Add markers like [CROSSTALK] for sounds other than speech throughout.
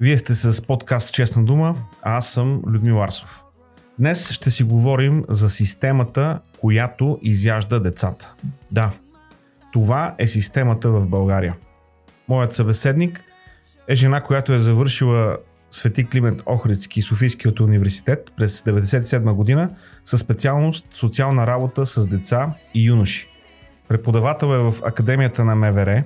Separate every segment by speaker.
Speaker 1: Вие сте с подкаст Честна дума, а аз съм Людмил Арсов. Днес ще си говорим за системата, която изяжда децата. Да, това е системата в България. Моят събеседник е жена, която е завършила Свети Климент Охридски Софийският университет през 1997 година със специалност социална работа с деца и юноши. Преподавател е в Академията на МВР,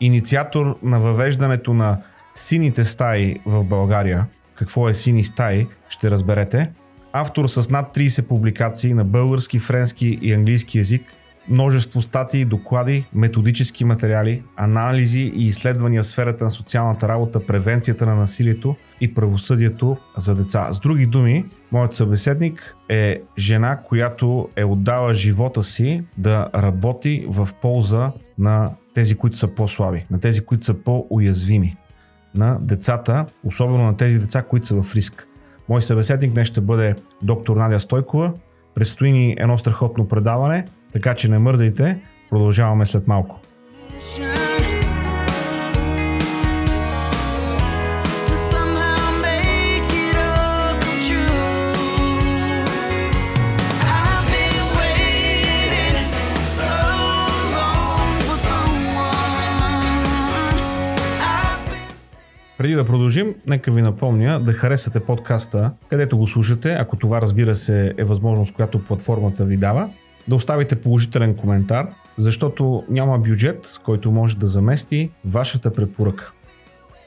Speaker 1: инициатор на въвеждането на сините стаи в България. Какво е сини стаи, ще разберете. Автор с над 30 публикации на български, френски и английски язик, множество статии, доклади, методически материали, анализи и изследвания в сферата на социалната работа, превенцията на насилието и правосъдието за деца. С други думи, моят събеседник е жена, която е отдала живота си да работи в полза на тези, които са по-слаби, на тези, които са по-уязвими, на децата, особено на тези деца, които са в риск. Мой събеседник днес ще бъде доктор Надя Стойкова. Предстои ни едно страхотно предаване, така че не мърдайте, продължаваме след малко. Преди да продължим, нека ви напомня да харесате подкаста, където го слушате, ако това разбира се е възможност, която платформата ви дава, да оставите положителен коментар, защото няма бюджет, който може да замести вашата препоръка.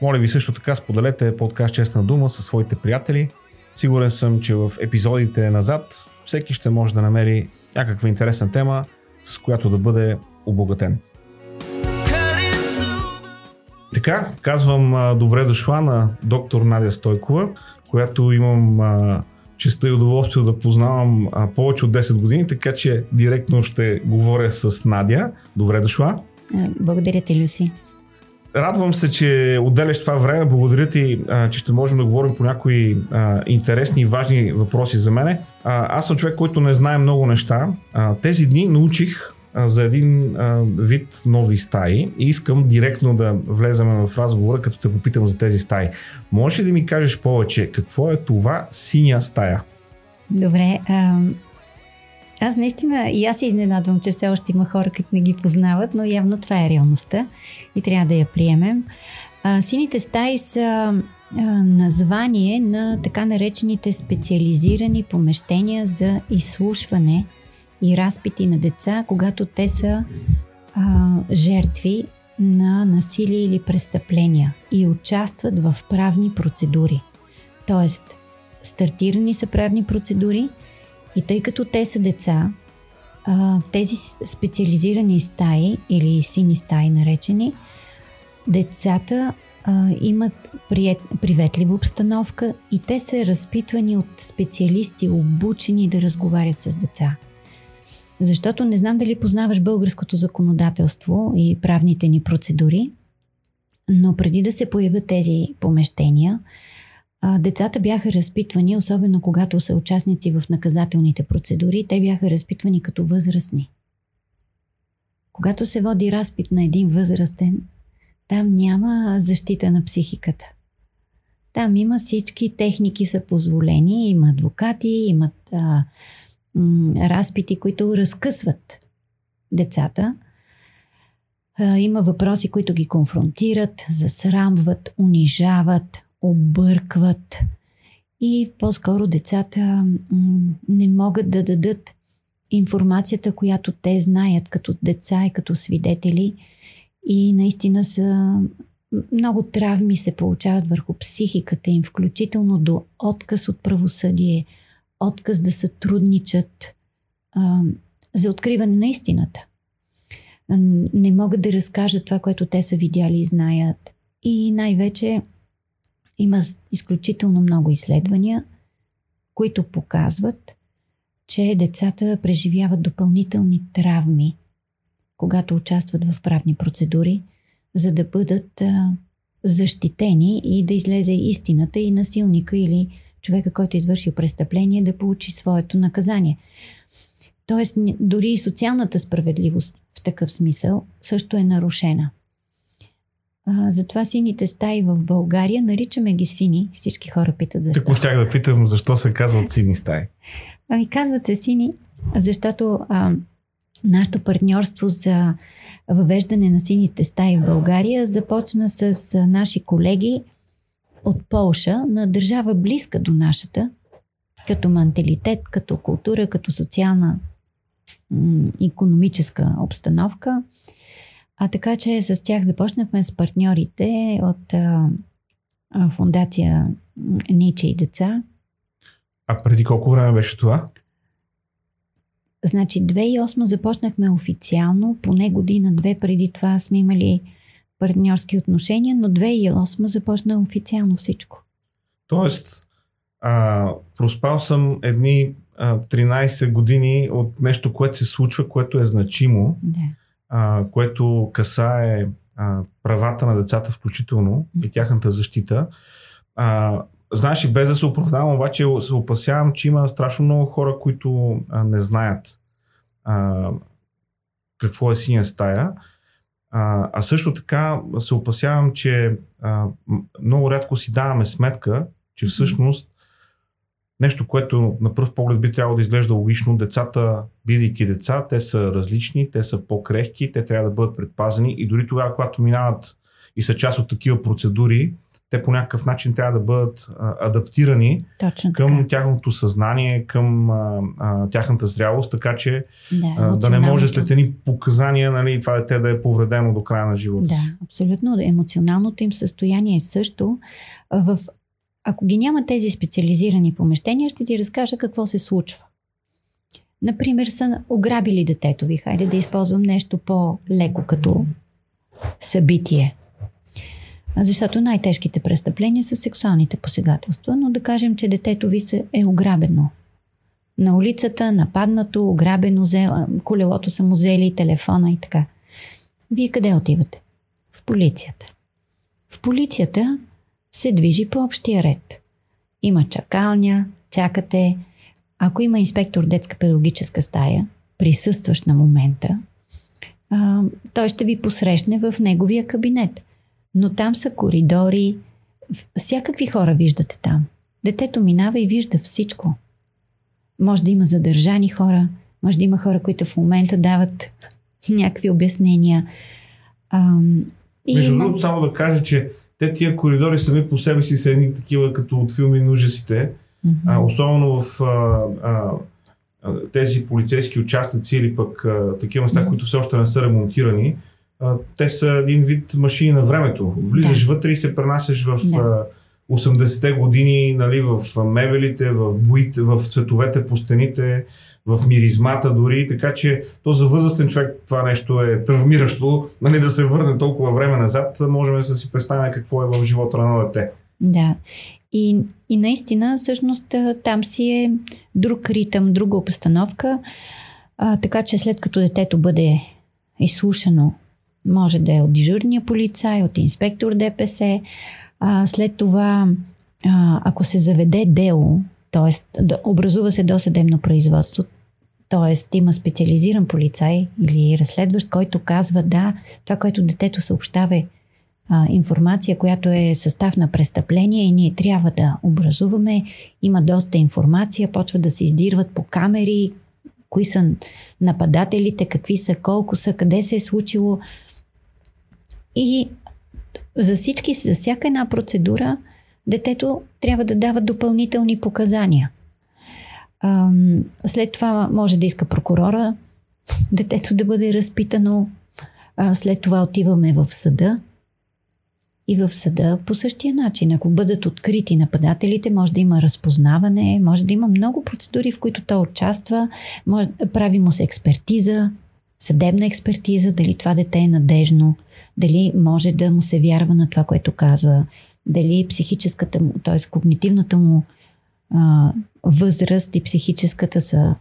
Speaker 1: Моля ви също така споделете подкаст Честна дума със своите приятели. Сигурен съм, че в епизодите назад всеки ще може да намери някаква интересна тема, с която да бъде обогатен. Така, казвам а, добре дошла на доктор Надя Стойкова, която имам а, честа и удоволствие да познавам а, повече от 10 години, така че директно ще говоря с Надя. Добре дошла.
Speaker 2: Благодаря ти, Люси.
Speaker 1: Радвам се, че отделяш това време. Благодаря ти, а, че ще можем да говорим по някои а, интересни и важни въпроси за мене. А, аз съм човек, който не знае много неща. А, тези дни научих за един вид нови стаи и искам директно да влезем в разговора, като те попитам за тези стаи. Можеш ли да ми кажеш повече какво е това синя стая?
Speaker 2: Добре. Аз наистина и аз се изненадвам, че все още има хора, които не ги познават, но явно това е реалността и трябва да я приемем. Сините стаи са название на така наречените специализирани помещения за изслушване – и разпити на деца, когато те са а, жертви на насилие или престъпления и участват в правни процедури. Тоест, стартирани са правни процедури и тъй като те са деца, а, тези специализирани стаи или сини стаи наречени, децата а, имат прият, приветлива обстановка и те са разпитвани от специалисти, обучени да разговарят с деца. Защото не знам дали познаваш българското законодателство и правните ни процедури, но преди да се появят тези помещения, децата бяха разпитвани, особено когато са участници в наказателните процедури, те бяха разпитвани като възрастни. Когато се води разпит на един възрастен, там няма защита на психиката. Там има всички техники са позволени, има адвокати, имат а, разпити, които разкъсват децата. Има въпроси, които ги конфронтират, засрамват, унижават, объркват и по-скоро децата не могат да дадат информацията, която те знаят като деца и като свидетели и наистина са много травми се получават върху психиката им, включително до отказ от правосъдие, отказ да сътрудничат а, за откриване на истината. Не могат да разкажат това, което те са видяли и знаят. И най-вече има изключително много изследвания, които показват, че децата преживяват допълнителни травми, когато участват в правни процедури, за да бъдат а, защитени и да излезе истината и насилника или човека, който е извършил престъпление, да получи своето наказание. Тоест, дори и социалната справедливост в такъв смисъл също е нарушена. А, затова сините стаи в България, наричаме ги сини. Всички хора питат защо.
Speaker 1: Тако щях да питам защо се казват сини стаи.
Speaker 2: Ами казват се сини, защото а, нашето партньорство за въвеждане на сините стаи в България започна с а, наши колеги от Полша, на държава близка до нашата, като менталитет, като култура, като социална м- економическа обстановка. А така че с тях започнахме с партньорите от а, а, фундация Ниче и деца.
Speaker 1: А преди колко време беше това?
Speaker 2: Значи 2008 започнахме официално, поне година-две преди това сме имали партньорски отношения, но 2008 започна официално всичко.
Speaker 1: Тоест, а, проспал съм едни а, 13 години от нещо, което се случва, което е значимо,
Speaker 2: Да.
Speaker 1: а, което касае а, правата на децата включително и тяхната защита. А, знаеш, и без да се оправдавам, обаче се опасявам, че има страшно много хора, които а, не знаят а, какво е синя стая. А, а също така се опасявам, че а, много рядко си даваме сметка, че всъщност нещо, което на пръв поглед би трябвало да изглежда логично, децата, бидейки деца, те са различни, те са по-крехки, те трябва да бъдат предпазени и дори тогава, когато минават и са част от такива процедури, те по някакъв начин трябва да бъдат а, адаптирани
Speaker 2: Точно
Speaker 1: към
Speaker 2: така.
Speaker 1: тяхното съзнание, към а, а, тяхната зрялост, така че
Speaker 2: Да,
Speaker 1: а, да не може след едни показания нали, това дете да е повредено до края на живота
Speaker 2: Да,
Speaker 1: си.
Speaker 2: абсолютно. Емоционалното им състояние е също. В, ако ги няма тези специализирани помещения, ще ти разкажа какво се случва. Например, са ограбили детето ви. Хайде да използвам нещо по-леко като събитие. Защото най-тежките престъпления са сексуалните посегателства, но да кажем, че детето ви се е ограбено. На улицата, нападнато, ограбено, колелото са му взели, телефона и така. Вие къде отивате? В полицията. В полицията се движи по общия ред. Има чакалня, чакате. Ако има инспектор детска педагогическа стая, присъстващ на момента, той ще ви посрещне в неговия кабинет. Но там са коридори, всякакви хора виждате там. Детето минава и вижда всичко. Може да има задържани хора, може да има хора, които в момента дават [LAUGHS] някакви обяснения. Ам, и
Speaker 1: Между
Speaker 2: има-
Speaker 1: другото, само да кажа, че те тия коридори сами по себе си са едни такива като от филми на ужасите.
Speaker 2: Мгм.
Speaker 1: А, особено в а, а, тези полицейски участъци или пък а, такива места,
Speaker 2: Мгм.
Speaker 1: които все още не са ремонтирани, те са един вид машини на времето. Влизаш вътре и се пренасяш в
Speaker 2: Да.
Speaker 1: а, 80-те години, нали, в мебелите, в боите, в цветовете по стените, в миризмата дори, така че то за възрастен човек това нещо е травмиращо, нали, да се върне толкова време назад, можем да си представим какво е в живота на едно дете.
Speaker 2: Да. И, и наистина, всъщност, там си е друг ритъм, друга обстановка. А, така че след като детето бъде изслушано, може да е от дежурния полицай, от инспектор ДПС. А, след това, а, ако се заведе дело, т.е. да образува се досъдебно производство, т.е. има специализиран полицай или разследващ, който казва да, това, което детето съобщава е информация, която е състав на престъпление и ние трябва да образуваме. Има доста информация, почва да се издирват по камери, кои са нападателите, какви са, колко са, къде се е случило. И за всички, за всяка една процедура, детето трябва да дава допълнителни показания. Ам, след това може да иска прокурора детето да бъде разпитано. А, след това отиваме в съда. И в съда по същия начин. Ако бъдат открити нападателите, може да има разпознаване, може да има много процедури, в които той участва, може, прави му се експертиза, съдебна експертиза, дали това дете е надежно, дали може да му се вярва на това, което казва, дали психическата му, т.е. когнитивната му а, възраст и психическата са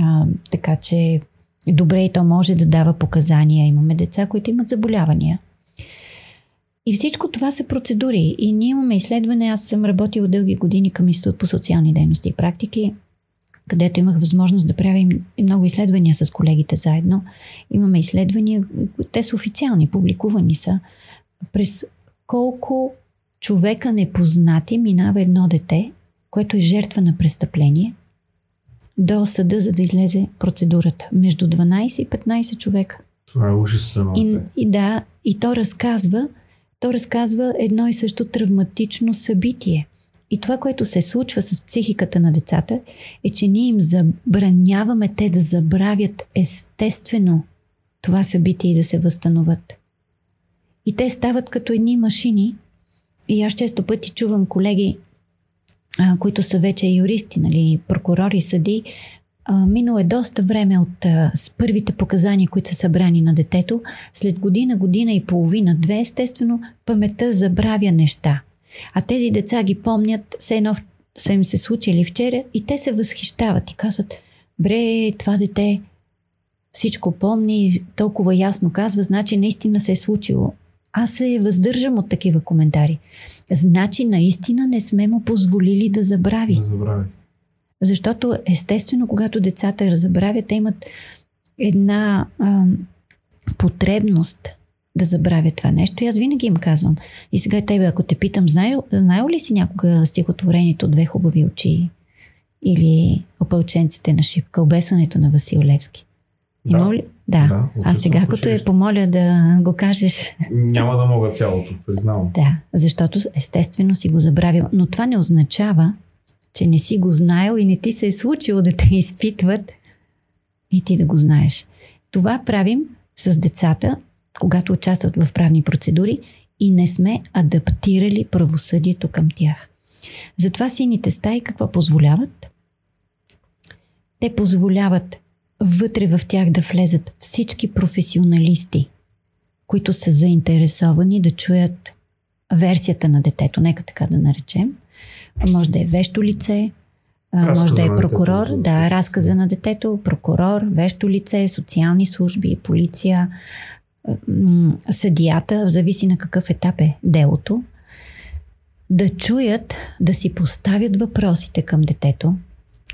Speaker 2: а, така, че добре и то може да дава показания. Имаме деца, които имат заболявания. И всичко това са процедури. И ние имаме изследване. Аз съм работила дълги години към Институт по социални дейности и практики, където имах възможност да правим много изследвания с колегите заедно. Имаме изследвания, те са официални, публикувани са. през колко човека непознати минава едно дете, което е жертва на престъпление, до съда, за да излезе процедурата. Между 12 и 15 човека.
Speaker 1: Това е ужас
Speaker 2: и, и да, и то разказва, то разказва едно и също травматично събитие. И това, което се случва с психиката на децата, е, че ние им забраняваме те да забравят естествено това събитие и да се възстановят. И те стават като едни машини. И аз често пъти чувам колеги, а, които са вече юристи, нали, прокурори, съди, а, минало е доста време от а, с първите показания, които са събрани на детето. След година, година и половина, две, естествено, паметта забравя неща. А тези деца ги помнят, все едно са им се случили вчера и те се възхищават и казват, бре, това дете всичко помни, толкова ясно казва, значи наистина се е случило. Аз се въздържам от такива коментари. Значи наистина не сме му позволили да забрави.
Speaker 1: Да забрави.
Speaker 2: Защото естествено, когато децата забравят, те имат една а, потребност да забравят това нещо. И аз винаги им казвам. И сега тебе, ако те питам, знаел, знаел ли си някога стихотворението Две хубави очи? Или Опълченците на Шипка, обесването на Васил Левски? Има да. ли? Да. да а сега, като е помоля да го кажеш.
Speaker 1: Няма да мога цялото, признавам.
Speaker 2: Да, защото естествено си го забравил. Но това не означава, че не си го знаел и не ти се е случило да те изпитват и ти да го знаеш. Това правим с децата, когато участват в правни процедури и не сме адаптирали правосъдието към тях. Затова сините стаи какво позволяват? Те позволяват вътре в тях да влезат всички професионалисти, които са заинтересовани да чуят версията на детето, нека така да наречем. Може да е вещо лице, разказа може да е прокурор, детето, да, разказа на детето, прокурор, вещо лице, социални служби, полиция, съдията, зависи на какъв етап е делото, да чуят, да си поставят въпросите към детето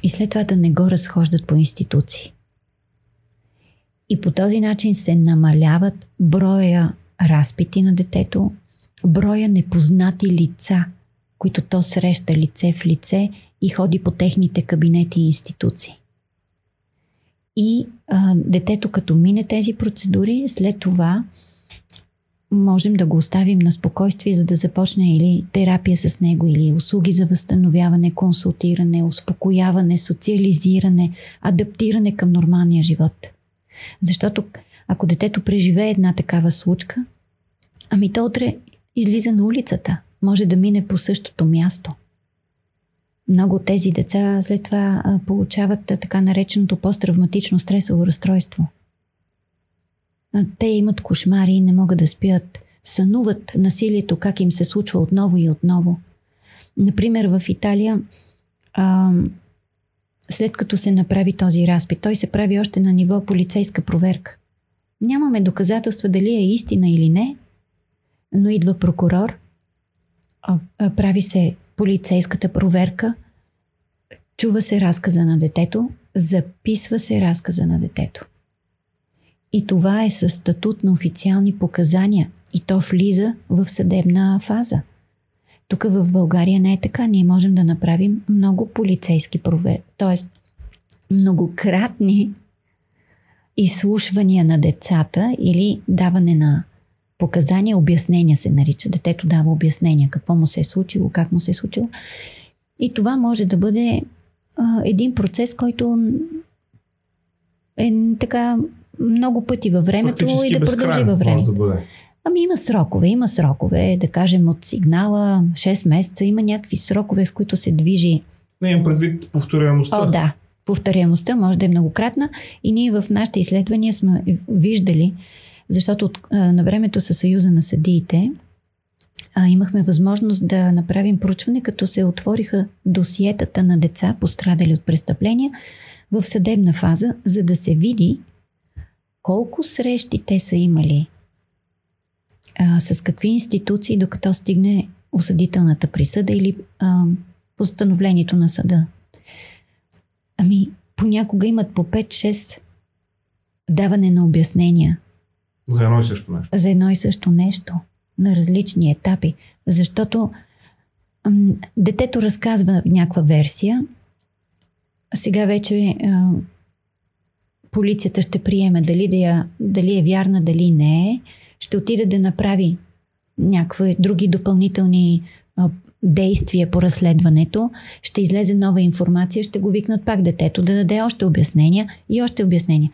Speaker 2: и след това да не го разхождат по институции. И по този начин се намаляват броя разпити на детето, броя непознати лица, които то среща лице в лице и ходи по техните кабинети и институции. И а, детето, като мине тези процедури, след това можем да го оставим на спокойствие, за да започне или терапия с него, или услуги за възстановяване, консултиране, успокояване, социализиране, адаптиране към нормалния живот. Защото ако детето преживее една такава случка, ами то утре излиза на улицата, може да мине по същото място. Много от тези деца след това получават така нареченото посттравматично стресово разстройство. Те имат кошмари не могат да спят, сънуват насилието, как им се случва отново и отново. Например, в Италия след като се направи този разпит. Той се прави още на ниво полицейска проверка. Нямаме доказателства дали е истина или не, но идва прокурор, прави се полицейската проверка, чува се разказа на детето, записва се разказа на детето. И това е със статут на официални показания и то влиза в съдебна фаза. Тук в България не е така. Ние можем да направим много полицейски проверки, т.е. многократни изслушвания на децата или даване на показания, обяснения се нарича. Детето дава обяснения какво му се е случило, как му се е случило. И това може да бъде а, един процес, който е така много пъти във времето Фактически и да продължи във времето. Да бъде. Ами има срокове, има срокове, да кажем от сигнала 6 месеца, има някакви срокове, в които се движи.
Speaker 1: Не имам предвид повторяемостта.
Speaker 2: О, да. Повторяемостта може да е многократна и ние в нашите изследвания сме виждали, защото от, на времето със Съюза на съдиите а, имахме възможност да направим проучване, като се отвориха досиетата на деца, пострадали от престъпления, в съдебна фаза, за да се види колко срещи те са имали а, с какви институции, докато стигне осъдителната присъда или а, постановлението на съда. Ами, понякога имат по 5-6 даване на обяснения.
Speaker 1: За едно и също нещо.
Speaker 2: За едно и също нещо. на различни етапи, защото м- детето разказва някаква версия, сега вече а, полицията ще приеме дали, да я, дали е вярна, дали не е, ще отиде да направи някакви други допълнителни а, действия по разследването, ще излезе нова информация, ще го викнат пак детето да даде още обяснения и още обяснения.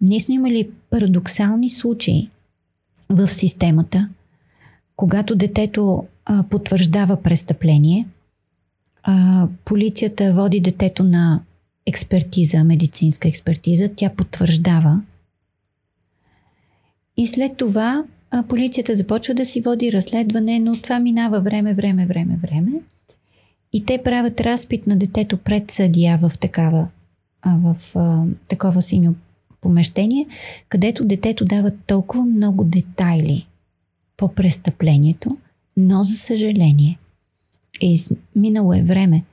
Speaker 2: Ние сме имали парадоксални случаи в системата, когато детето а, потвърждава престъпление, а, полицията води детето на експертиза, медицинска експертиза, тя потвърждава. И след това а, полицията започва да си води разследване, но това минава време, време, време, време. И те правят разпит на детето пред съдия в, такава, а, в а, такова синьо помещение, където детето дава толкова много детайли по престъплението, но за съжаление е минало е време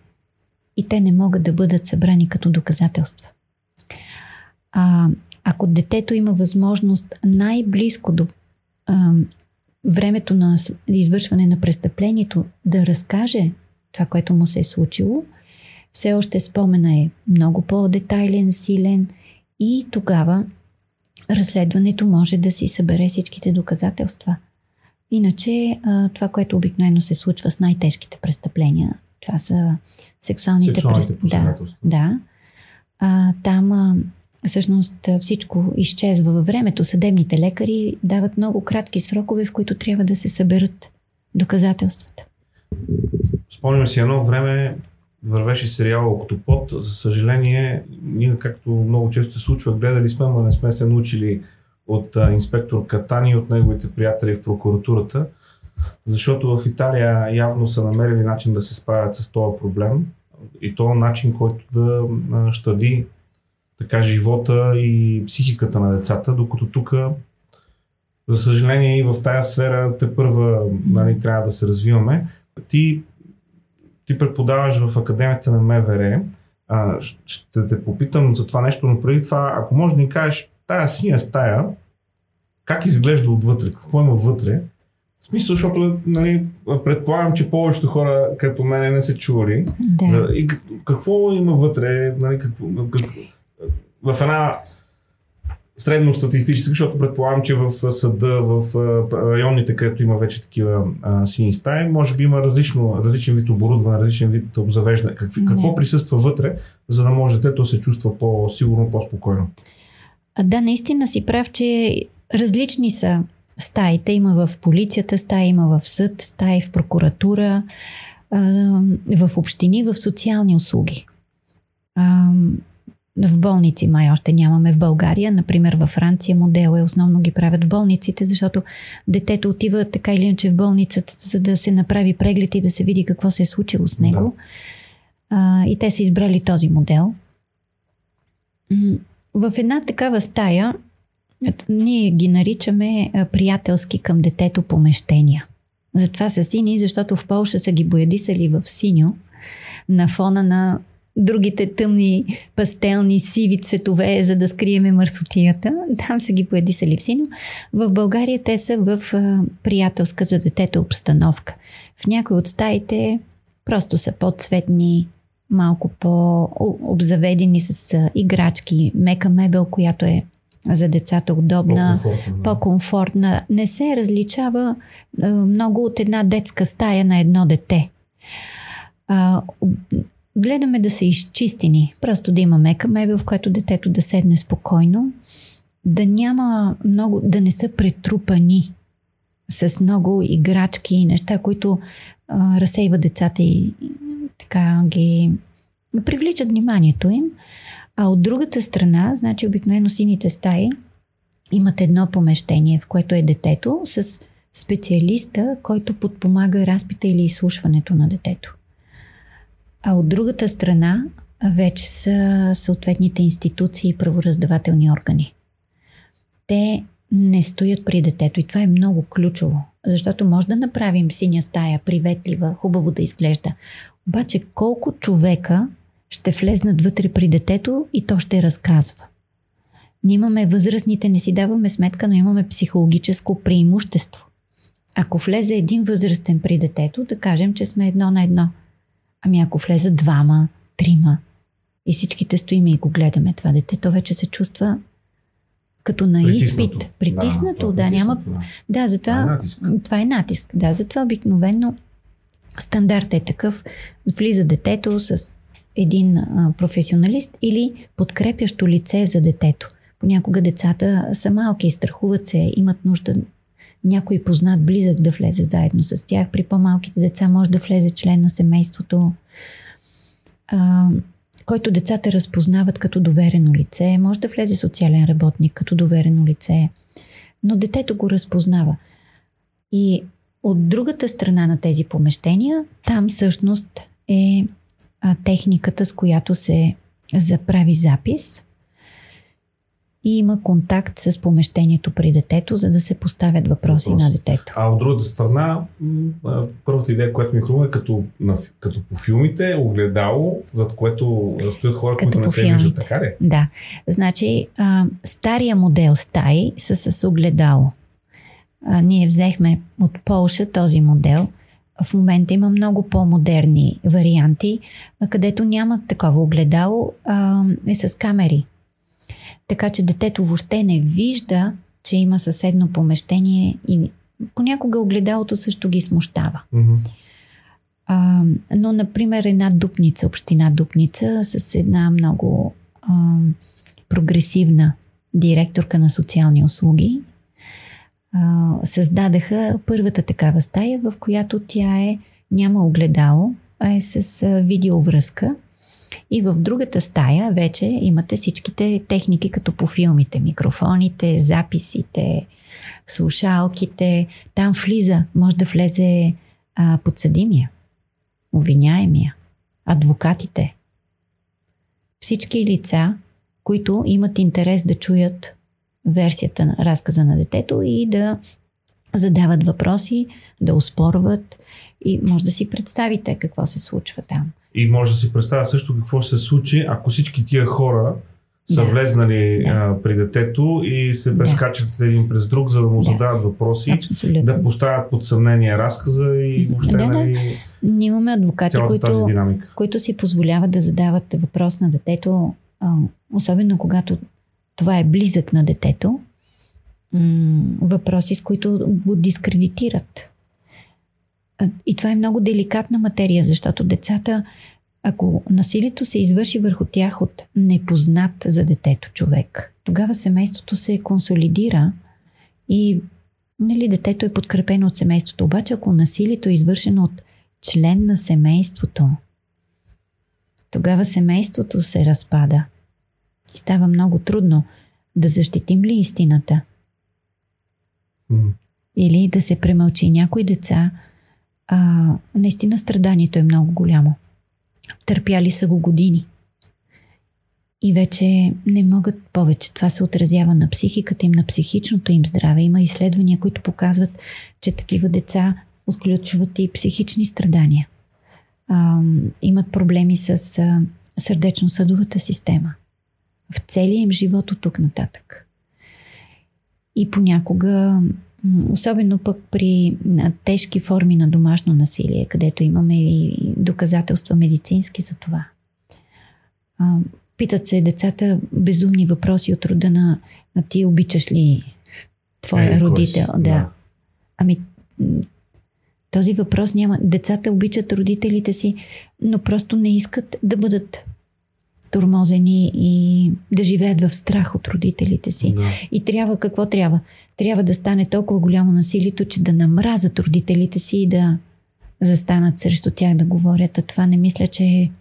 Speaker 2: и те не могат да бъдат събрани като доказателства. А, ако детето има възможност най-близко до а, времето на извършване на престъплението да разкаже това, което му се е случило, все още спомена е много по-детайлен, силен и тогава разследването може да си събере всичките доказателства. Иначе това, което обикновено се случва с най-тежките престъпления, това са сексуалните,
Speaker 1: сексуалните престъпления.
Speaker 2: Да. да. А, там а, всъщност всичко изчезва във времето. Съдебните лекари дават много кратки срокове, в които трябва да се съберат доказателствата.
Speaker 1: Спомням си едно време, вървеше сериал Октопод. За съжаление, ние, както много често се случва, гледали сме, но не сме се научили от а, инспектор Катани и от неговите приятели в прокуратурата, защото в Италия явно са намерили начин да се справят с този проблем и то начин, който да а, щади така живота и психиката на децата, докато тук за съжаление и в тая сфера те първа нали, трябва да се развиваме. Ти, ти преподаваш в Академията на МВР. А, ще те попитам за това нещо, но преди това, ако може да ни кажеш тая синя стая, как изглежда отвътре, какво има вътре. В смисъл, защото нали, предполагам, че повечето хора като мене не се чували.
Speaker 2: Да.
Speaker 1: За, и какво има вътре, нали, какво, какво, в една средно статистически, защото предполагам, че в съда, в районите, където има вече такива а, сини стаи, може би има различно, различен вид оборудване, различен вид обзавеждане. Какви, какво присъства вътре, за да може детето да се чувства по-сигурно, по-спокойно?
Speaker 2: А, да, наистина си прав, че различни са стаите. Има в полицията стаи, има в съд, стаи в прокуратура, в общини, в социални услуги. В болници май още нямаме в България. Например, във Франция модел е основно ги правят в болниците, защото детето отива така или иначе в болницата, за да се направи преглед и да се види какво се е случило с него. Да. А, и те са избрали този модел. В една такава стая ние ги наричаме приятелски към детето помещения. Затова са сини, защото в Польша са ги боядисали в синьо на фона на другите тъмни, пастелни, сиви цветове, за да скриеме мърсотията. Там са ги поедисали в сино. В България те са в а, приятелска за детето обстановка. В някои от стаите просто са по-цветни, малко по-обзаведени с а, играчки, мека мебел, която е за децата удобна, по-комфортна. по-комфортна. Не се различава а, много от една детска стая на едно дете. А, гледаме да са изчистени. Просто да има мека мебел, в която детето да седне спокойно, да няма много, да не са претрупани с много играчки и неща, които а, разсейват децата и, и така ги привличат вниманието им. А от другата страна, значи обикновено сините стаи имат едно помещение, в което е детето с специалиста, който подпомага разпита или изслушването на детето. А от другата страна вече са съответните институции и правораздавателни органи. Те не стоят при детето и това е много ключово, защото може да направим синя стая, приветлива, хубаво да изглежда. Обаче колко човека ще влезнат вътре при детето и то ще разказва. Ние имаме възрастните, не си даваме сметка, но имаме психологическо преимущество. ако влезе един възрастен при детето, да кажем, че сме едно на едно. Ами ако влезе двама, трима и всичките стоиме и го гледаме това дете, то вече се чувства като на
Speaker 1: Притиснато.
Speaker 2: изпит. Притиснато, да,
Speaker 1: да,
Speaker 2: няма.
Speaker 1: притиснато,
Speaker 2: Да, затова.
Speaker 1: Това е натиск.
Speaker 2: Това е натиск. Да, затова обикновено стандарт е такъв. Влиза детето с един а, професионалист или подкрепящо лице за детето. Понякога децата са малки, страхуват се, имат нужда някой познат, близък да влезе заедно с тях. При по-малките деца може да влезе член на семейството, а, който децата разпознават като доверено лице. Може да влезе социален работник като доверено лице, но детето го разпознава. И от другата страна на тези помещения, там всъщност е а, техниката, с която се заправи запис и има контакт с помещението при детето, за да се поставят въпроси
Speaker 1: Въпрос.
Speaker 2: на детето.
Speaker 1: А от другата страна, първата идея, която ми хрумва е като, на, като по филмите, огледало, зад което стоят хора,
Speaker 2: Като
Speaker 1: които не се виждат. Така ли?
Speaker 2: Да. Значи, а, стария модел стаи са с огледало. А, ние взехме от Полша този модел. В момента има много по-модерни варианти, където няма такова огледало, а, е с камери. Така че детето въобще не вижда, че има съседно помещение и понякога огледалото също ги смущава.
Speaker 1: Мгм.
Speaker 2: А, но, например, една Дупница, община Дупница, с една много а, прогресивна директорка на социални услуги, а, създадаха първата такава стая, в която тя е, няма огледало, а е с а, видеовръзка. И в другата стая вече имате всичките техники, като по филмите. Микрофоните, записите, слушалките. Там влиза, може да влезе а, подсъдимия, обвиняемия, адвокатите. Всички лица, които имат интерес да чуят версията на разказа на детето и да задават въпроси, да успорват и може да си представите какво се случва там.
Speaker 1: И може да си представя също какво ще се случи, ако всички тия хора са
Speaker 2: Да.
Speaker 1: влезнали
Speaker 2: Да.
Speaker 1: а, при детето и се
Speaker 2: Да.
Speaker 1: прескачат един през друг, за да му
Speaker 2: Да.
Speaker 1: задават въпроси,
Speaker 2: Абсолютно.
Speaker 1: да поставят под съмнение разказа и въобще
Speaker 2: Да, да.
Speaker 1: нали,
Speaker 2: Ние имаме адвокати, които, които си позволяват да задават въпрос на детето, а, особено когато това е близък на детето, м- въпроси, с които го дискредитират. И това е много деликатна материя, защото децата, ако насилието се извърши върху тях от непознат за детето човек, тогава семейството се консолидира и нали, детето е подкрепено от семейството. Обаче, ако насилието е извършено от член на семейството, тогава семейството се разпада. И става много трудно да защитим ли истината
Speaker 1: М.
Speaker 2: или да се премълчи някои деца. А, наистина страданието е много голямо. Търпяли са го години. И вече не могат повече. Това се отразява на психиката им, на психичното им здраве. Има изследвания, които показват, че такива деца отключват и психични страдания. А, имат проблеми с а, сърдечно-съдовата система. В целия им живот от тук нататък. И понякога, особено пък при тежки форми на домашно насилие, където имаме и доказателства медицински за това. Питат се децата безумни въпроси от рода на «А ти обичаш ли твоя
Speaker 1: кой
Speaker 2: родител?
Speaker 1: си?
Speaker 2: Да. Ами, този въпрос няма. Децата обичат родителите си, но просто не искат да бъдат тормозени и да живеят в страх от родителите си.
Speaker 1: Да.
Speaker 2: И трябва, какво трябва? Трябва да стане толкова голямо насилието, че да намразат родителите си и да застанат срещу тях да говорят. А това не мисля, че е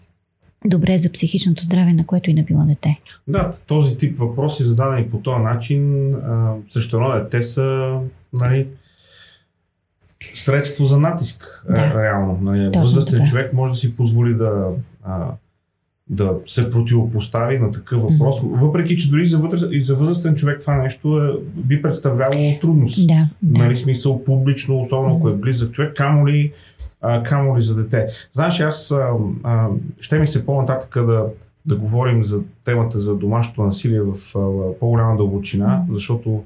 Speaker 2: добре за психичното здраве, на което и да било дете.
Speaker 1: Да, този тип въпроси, зададени по този начин, а, срещу едно дете са нали, средство за натиск,
Speaker 2: Да.
Speaker 1: реално. Нали, възрастен човек може да си позволи да, а, да се противопостави на такъв въпрос, mm-hmm. въпреки че дори за, вътре, и за възрастен човек това нещо е, би представлявало трудност.
Speaker 2: Да, да.
Speaker 1: Нали, смисъл публично, особено ако е близък човек, камо ли, а, камо ли за дете. Знаеш, аз а, а, ще ми се по-нататък да, да говорим за темата за домашното насилие в а, по-голяма дълбочина, защото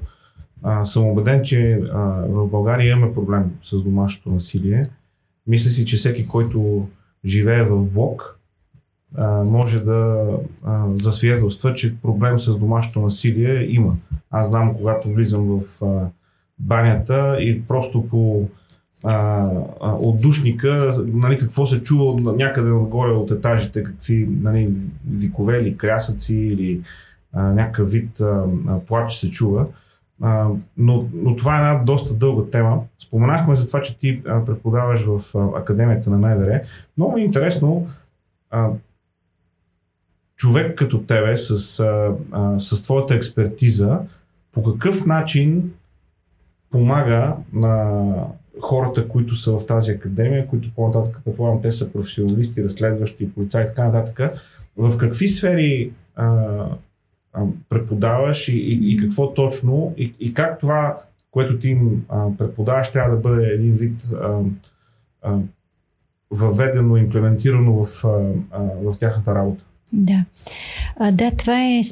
Speaker 1: а, съм убеден, че а, в България имаме проблем с домашното насилие. Мисля си, че всеки, който живее в блок, може да а, засвидетелства, че проблем с домашното насилие има. Аз знам, когато влизам в банята и просто по а, а, от душника, нали, какво се чува някъде отгоре от етажите, какви нали, викове или крясъци или а, някакъв вид а, плач се чува. А, но, но това е една доста дълга тема. Споменахме за това, че ти а, преподаваш в а, Академията на МВР. Много ми е интересно а, човек като тебе с, а, с твоята експертиза по какъв начин помага на хората, които са в тази академия, които по-нататък, предполагам, те са професионалисти, разследващи, полицаи и така нататък, в какви сфери а, а, преподаваш и, и, и какво точно и, и как това, което ти им а, преподаваш, трябва да бъде един вид а, а, въведено, имплементирано в, а, а, в тяхната работа?
Speaker 2: Да. А, да, това е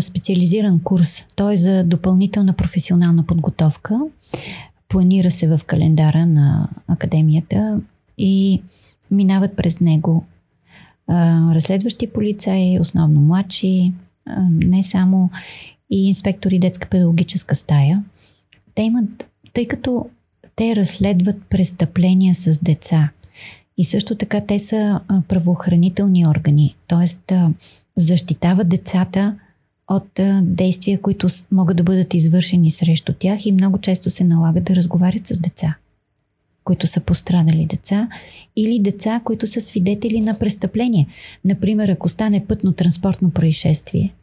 Speaker 2: специализиран курс. Той е за допълнителна професионална подготовка. Планира се в календара на академията и минават през него а, разследващи полицаи, основно младши, а, не само и инспектори детска педагогическа стая. Те имат, тъй като те разследват престъпления с деца – и също така те са правоохранителни органи, т.е. защитават децата от действия, които могат да бъдат извършени срещу тях и много често се налага да разговарят с деца, които са пострадали деца или деца, които са свидетели на престъпление. Например, ако стане пътно-транспортно происшествие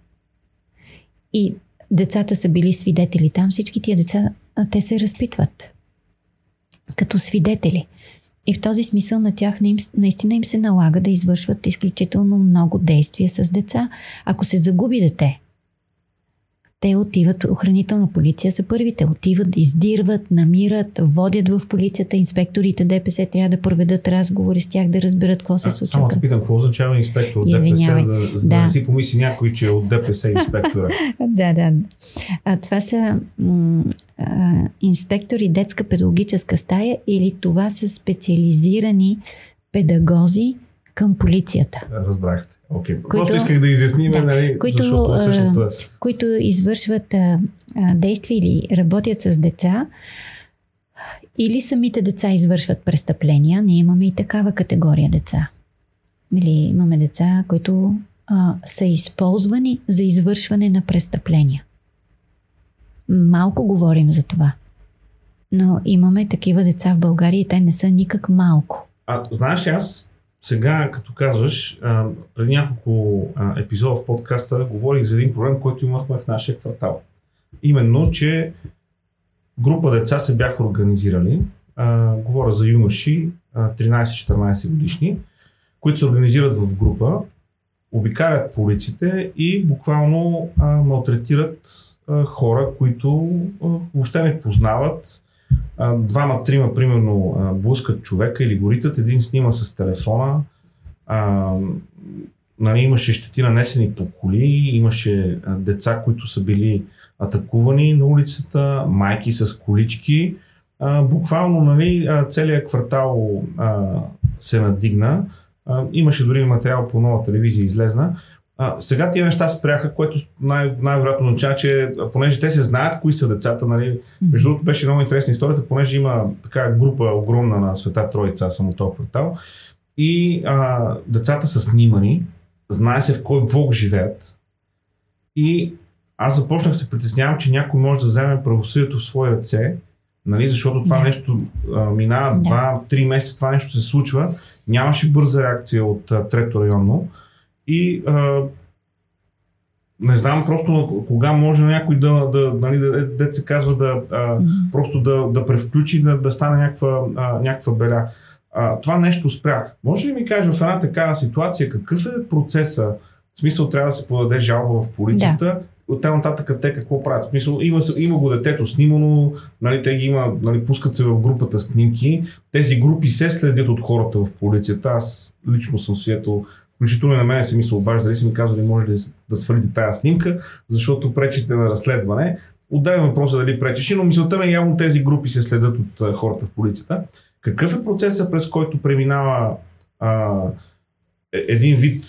Speaker 2: и децата са били свидетели там, всички тия деца, те се разпитват като свидетели – и в този смисъл на тях наистина им се налага да извършват изключително много действия с деца. Ако се загуби дете, те отиват, охранителна полиция са първите, отиват, издирват, намират, водят в полицията, инспекторите ДПС трябва да проведат разговори с тях, да разберат какво се случва.
Speaker 1: Само да питам, какво означава инспектор от Извинявай. ДПС, за, за да. да не си помисли някой, че е от ДПС инспектора? [LAUGHS]
Speaker 2: да, да. А, това са м- а, инспектори детска педагогическа стая или това са специализирани педагози, към полицията.
Speaker 1: Разбрахте. Okay. Просто исках да изясним, да, нали, които, защото същата...
Speaker 2: които извършват а, а, действия или работят с деца, или самите деца извършват престъпления. Ние имаме и такава категория деца. Или имаме деца, които а, са използвани за извършване на престъпления. Малко говорим за това. Но имаме такива деца в България и те не са никак малко.
Speaker 1: А знаеш, аз сега, като казваш, преди няколко епизода в подкаста говорих за един проблем, който имахме в нашия квартал. Именно, че група деца се бяха организирали, говоря за юноши, 13-14 годишни, които се организират в група, обикалят по улиците и буквално малтретират хора, които въобще не познават, двама-трима, примерно, блъскат човека или горитат, един снима с телефона, а, нали, имаше щети нанесени по коли, имаше деца, които са били атакувани на улицата, майки с колички. А, буквално нали, целият квартал а, се надигна. А, имаше дори материал по нова телевизия излезна. А, сега тия неща спряха, което най- най-вероятно означава, че понеже те се знаят кои са децата, нали, между другото беше много интересна историята, понеже има така група огромна на Света Троица, от този квартал, и а, децата са снимани, знае се в кой блок живеят и аз започнах се притеснявам, че някой може да вземе правосъдието в свои ръце, нали, защото това да. нещо а, минава да. 2-3 месеца, това нещо се случва, нямаше бърза реакция от а, трето районно и а, не знам просто кога може някой да, да нали, да, да се казва да а, mm-hmm. просто да, да превключи, да, да стане някаква, а, някаква беля. А, това нещо спря. Може ли ми кажеш в една такава ситуация какъв е процеса? В смисъл трябва да се подаде жалба в полицията. Да. От там нататък те какво правят? В смисъл, има, има го детето снимано, нали, те ги има, нали, пускат се в групата снимки. Тези групи се следят от хората в полицията. Аз лично съм свидетел Включително и на мен се ми се обажда, дали си ми казали, може ли да свалите тази снимка, защото пречите на разследване. отделен въпрос е дали пречеше, но мисълта ми е явно тези групи се следят от хората в полицията. Какъв е процесът, през който преминава а, е- един вид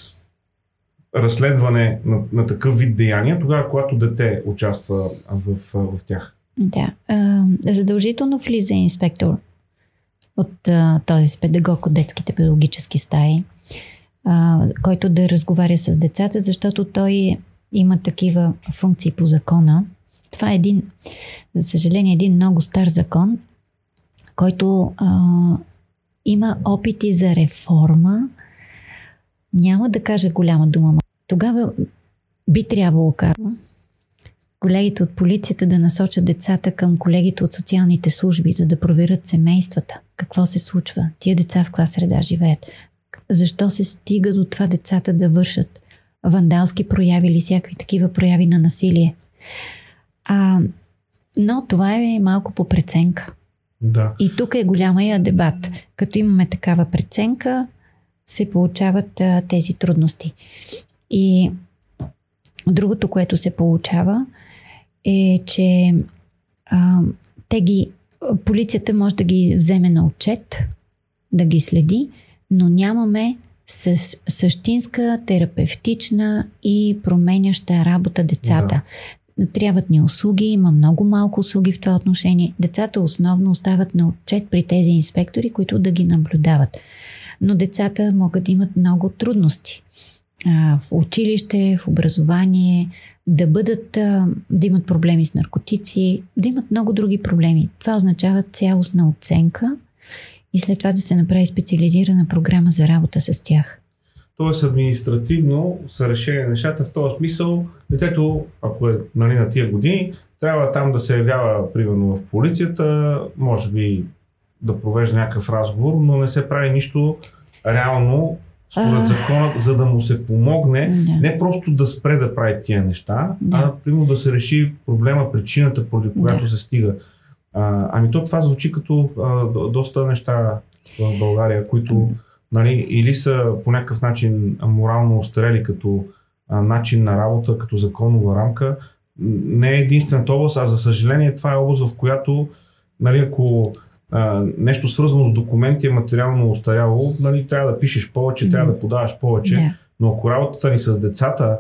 Speaker 1: разследване на, на такъв вид деяния, тогава, когато дете участва в, в, в тях?
Speaker 2: Да. Задължително влиза инспектор от този педагог от детските педагогически стаи, а, който да разговаря с децата, защото той има такива функции по закона. Това е един, за съжаление, един много стар закон, който а, има опити за реформа. Няма да кажа голяма дума. Тогава би трябвало, казвам, колегите от полицията да насочат децата към колегите от социалните служби, за да проверят семействата. Какво се случва? Тия деца в каква среда живеят? Защо се стига до това децата да вършат вандалски прояви или всякакви такива прояви на насилие? А, но това е малко по преценка.
Speaker 1: Да.
Speaker 2: И тук е голямия дебат. Като имаме такава преценка, се получават а, тези трудности. И другото, което се получава, е, че а, те ги, полицията може да ги вземе на отчет, да ги следи, но нямаме с, същинска, терапевтична и променяща работа децата. Да. Трябват ни услуги, има много малко услуги в това отношение. Децата основно остават на отчет при тези инспектори, които да ги наблюдават. Но децата могат да имат много трудности в училище, в образование, да бъдат, да имат проблеми с наркотици, да имат много други проблеми. Това означава цялостна оценка и след това да се направи специализирана програма за работа с тях.
Speaker 1: Тоест административно са решени нещата в този смисъл. Детето, ако е нали, на тия години, трябва там да се явява, примерно, в полицията, може би да провежда някакъв разговор, но не се прави нищо реално според закона, за да му се помогне, да. не просто да спре да прави тия неща, да. а примерно да се реши проблема, причината, поради която да. се стига. А, ами то това звучи като а, доста неща в България, които нали, или са по някакъв начин морално устарели като а, начин на работа, като законова рамка. Не е единствената област, а за съжаление това е област, в която нали, ако а, нещо свързано с документи е материално устаряло, нали, трябва да пишеш повече, трябва да подаваш повече. Yeah. Но ако работата ни с децата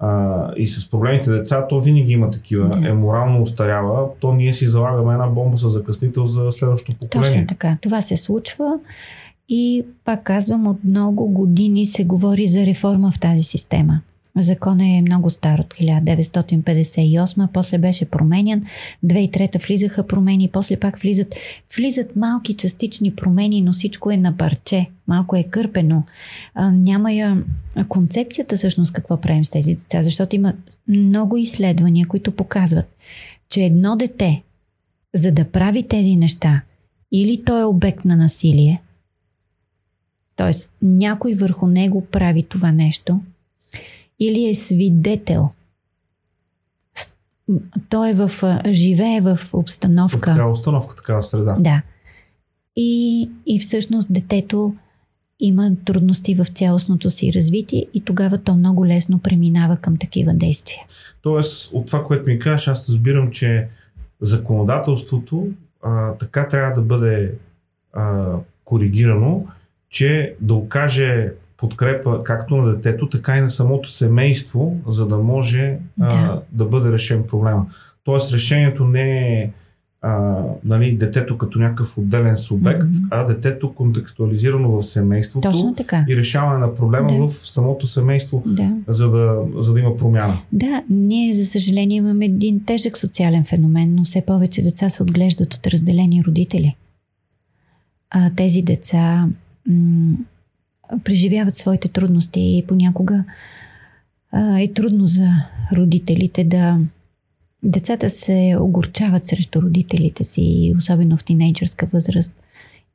Speaker 1: а, и с проблемите деца, то винаги има такива. Yeah. Е морално устарява, то ние си залагаме една бомба с закъснител за следващото поколение.
Speaker 2: Точно така. Това се случва и пак казвам, от много години се говори за реформа в тази система. Законът е много стар от 1958, после беше променян, 2003 влизаха промени, после пак влизат, влизат малки частични промени, но всичко е на парче, малко е кърпено. А, няма я концепцията всъщност какво правим с тези деца, защото има много изследвания, които показват, че едно дете, за да прави тези неща, или той е обект на насилие, т.е. някой върху него прави това нещо – или е свидетел. Той е в, живее в обстановка. В
Speaker 1: такава обстановка, такава среда.
Speaker 2: Да. И, и всъщност детето има трудности в цялостното си развитие и тогава то много лесно преминава към такива действия.
Speaker 1: Тоест, от това, което ми кажеш, аз разбирам, че законодателството а, така трябва да бъде а, коригирано, че да окаже подкрепа както на детето, така и на самото семейство, за да може да, а, да бъде решен проблема. Тоест решението не е а, нали, детето като някакъв отделен субект, mm-hmm. а детето контекстуализирано в семейството
Speaker 2: Точно така.
Speaker 1: и решаване на проблема да. в самото семейство,
Speaker 2: да.
Speaker 1: За, да, за да има промяна.
Speaker 2: Да, ние за съжаление имаме един тежък социален феномен, но все повече деца се отглеждат от разделени родители. А тези деца м- преживяват своите трудности и понякога а, е трудно за родителите да. Децата се огорчават срещу родителите си, особено в тинейджърска възраст,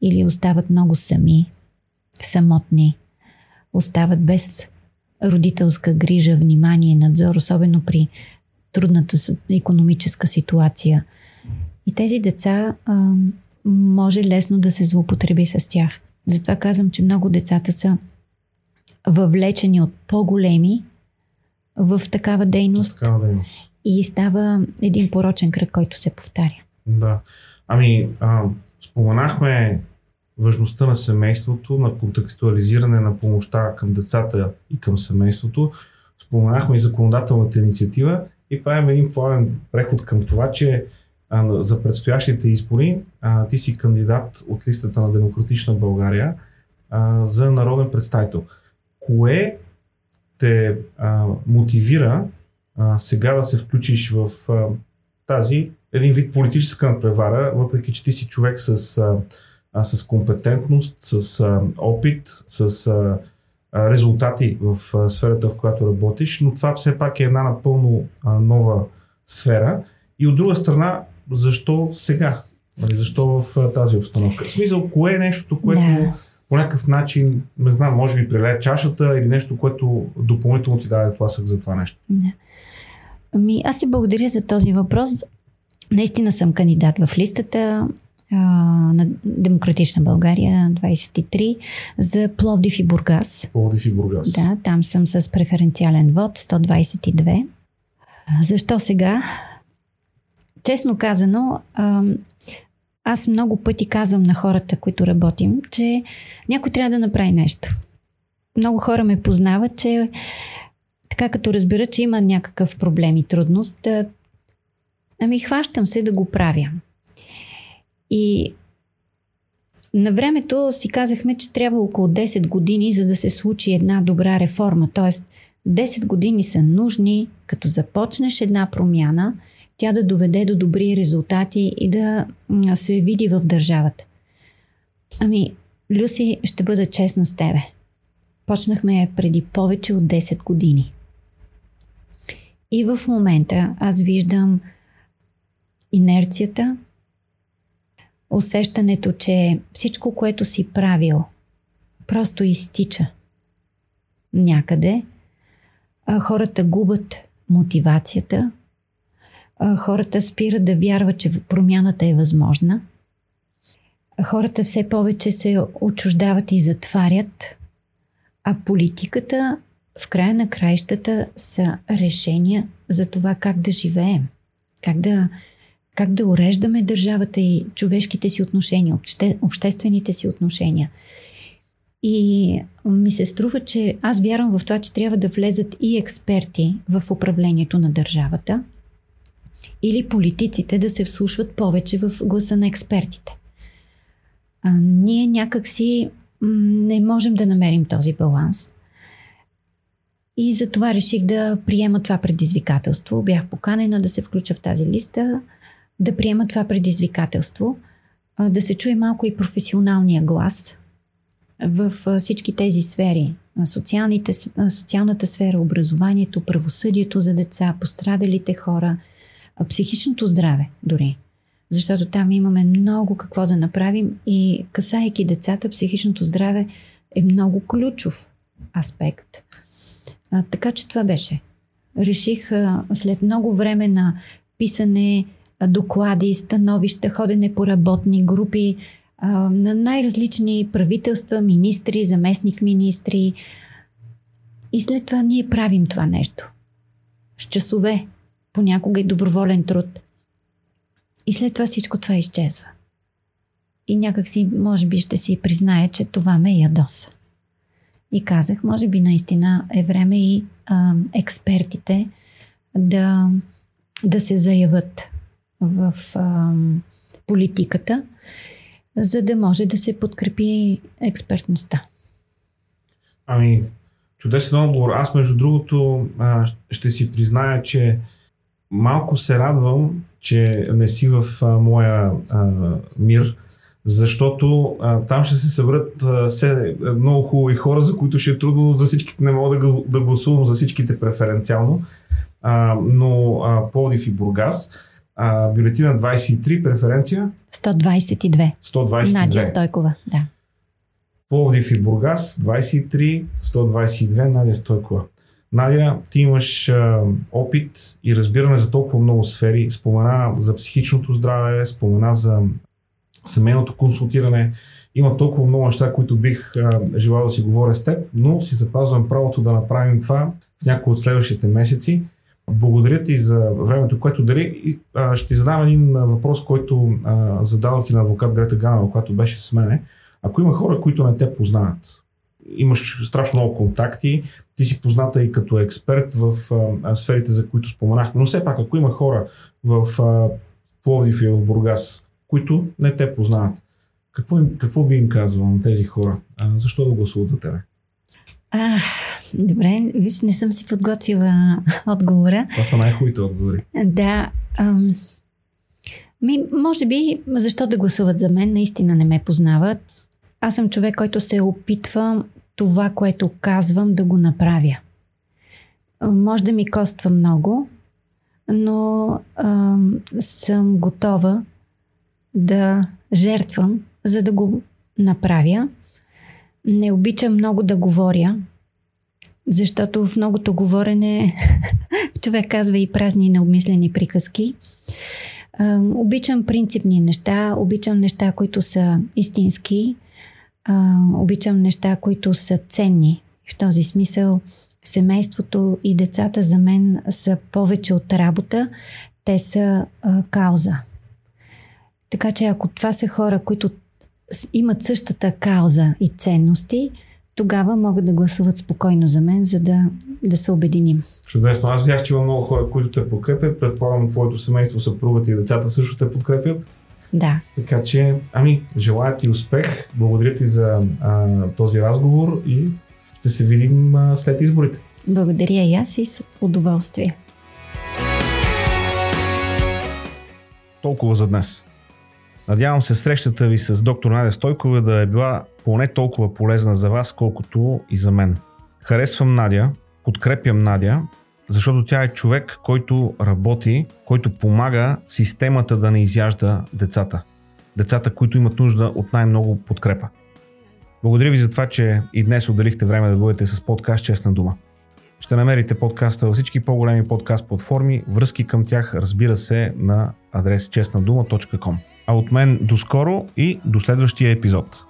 Speaker 2: или остават много сами, самотни, остават без родителска грижа, внимание, надзор, особено при трудната економическа ситуация. И тези деца а, може лесно да се злоупотреби с тях. Затова казвам, че много децата са въвлечени от по-големи в такава дейност.
Speaker 1: Такава дейност.
Speaker 2: и става един порочен кръг, който се повтаря.
Speaker 1: Да. Ами, а, споменахме важността на семейството, на контекстуализиране на помощта към децата и към семейството. Споменахме и законодателната инициатива и правим един плавен преход към това, че за предстоящите избори ти си кандидат от листата на Демократична България за народен представител. Кое те мотивира сега да се включиш в тази един вид политическа надпревара, въпреки че ти си човек с, с компетентност, с опит, с резултати в сферата, в която работиш, но това все пак е една напълно нова сфера. И от друга страна, защо сега? Нали, защо в тази обстановка? В смисъл, кое е нещото, което да. по някакъв начин, не знам, може би прилея чашата или нещо, което допълнително ти даде тласък за това нещо?
Speaker 2: Да. Ами, аз ти благодаря за този въпрос. Наистина съм кандидат в листата а, на Демократична България 23 за Пловдив и Бургас.
Speaker 1: Пловдив и Бургас.
Speaker 2: Да, там съм с преференциален вод 122. Защо сега? Честно казано, аз много пъти казвам на хората, които работим, че някой трябва да направи нещо. Много хора ме познават, че така като разбера, че има някакъв проблем и трудност, да, ами хващам се да го правя. И на времето си казахме, че трябва около 10 години, за да се случи една добра реформа. Тоест, 10 години са нужни, като започнеш една промяна, тя да доведе до добри резултати и да се види в държавата. Ами, Люси, ще бъда честна с тебе. Почнахме преди повече от 10 години. И в момента аз виждам инерцията, усещането, че всичко, което си правил, просто изтича някъде. Хората губят мотивацията, хората спират да вярват, че промяната е възможна. Хората все повече се отчуждават и затварят, а политиката в края на краищата са решения за това как да живеем, как да, как да уреждаме държавата и човешките си отношения, обще, обществените си отношения. И ми се струва, че аз вярвам в това, че трябва да влезат и експерти в управлението на държавата или политиците да се вслушват повече в гласа на експертите. А, ние някакси не можем да намерим този баланс. И за това реших да приема това предизвикателство. Бях поканена да се включа в тази листа, да приема това предизвикателство, да се чуе малко и професионалния глас в всички тези сфери. Социалната сфера, образованието, правосъдието за деца, пострадалите хора, психичното здраве дори. Защото там имаме много какво да направим и касайки децата, психичното здраве е много ключов аспект. А, така че това беше. Реших а, след много време на писане, а, доклади, становища, ходене по работни групи, а, на най-различни правителства, министри, заместник министри. И след това ние правим това нещо. С часове, понякога и доброволен труд. И след това всичко това изчезва. И някак си, може би, ще си признае, че това ме ядоса и казах, може би наистина е време и а, експертите да, да се заявят в а, политиката, за да може да се подкрепи експертността.
Speaker 1: Ами, чудесен отговор. Аз, между другото, а, ще си призная, че малко се радвам, че не си в а, моя а, мир, защото а, там ще се съберат а, се, много хубави хора, за които ще е трудно за всичките, не мога да, да гласувам за всичките преференциално, а, но а, Пловдив и Бургас, а, бюлетина 23, преференция?
Speaker 2: 122.
Speaker 1: 122.
Speaker 2: Надя Стойкова, да.
Speaker 1: Пловдив и Бургас, 23, 122, Надя Стойкова. Надя, ти имаш а, опит и разбиране за толкова много сфери. Спомена за психичното здраве, спомена за семейното консултиране. Има толкова много неща, които бих а, желал да си говоря с теб, но си запазвам правото да направим това в някои от следващите месеци. Благодаря ти за времето, което дари. И, а, ще задам един въпрос, който а, зададох и на адвокат Грета Ганова, която беше с мене. Ако има хора, които не те познават, имаш страшно много контакти, ти си позната и като експерт в а, сферите, за които споменахме, но все пак, ако има хора в а, Пловдив и в Бургас, които не те познават, какво, им, какво би им казвал на тези хора? А, защо да гласуват за тебе?
Speaker 2: А, добре, виж, не съм си подготвила отговора.
Speaker 1: Това са най-хубавите отговори.
Speaker 2: Да. Ам, ми, може би, защо да гласуват за мен, наистина не ме познават. Аз съм човек, който се опитва това, което казвам, да го направя. Може да ми коства много, но ам, съм готова да жертвам, за да го направя. Не обичам много да говоря, защото в многото говорене [LAUGHS] човек казва и празни и необмислени приказки. Обичам принципни неща, обичам неща, които са истински, обичам неща, които са ценни. В този смисъл семейството и децата за мен са повече от работа, те са а, кауза. Така че ако това са хора, които имат същата кауза и ценности, тогава могат да гласуват спокойно за мен, за да, да се обединим.
Speaker 1: Чудесно. Аз взях, че има много хора, които те подкрепят. Предполагам, твоето семейство, съпругата и децата също те подкрепят.
Speaker 2: Да.
Speaker 1: Така че, ами, желая ти успех. Благодаря ти за а, този разговор и ще се видим а, след изборите.
Speaker 2: Благодаря и аз и с удоволствие.
Speaker 1: Толкова за днес. Надявам се срещата ви с доктор Надя Стойкова да е била поне толкова полезна за вас, колкото и за мен. Харесвам Надя, подкрепям Надя, защото тя е човек, който работи, който помага системата да не изяжда децата. Децата, които имат нужда от най-много подкрепа. Благодаря ви за това, че и днес отделихте време да бъдете с подкаст Честна дума. Ще намерите подкаста във всички по-големи подкаст платформи, връзки към тях разбира се на адрес честнадума.com. А от мен до скоро и до следващия епизод.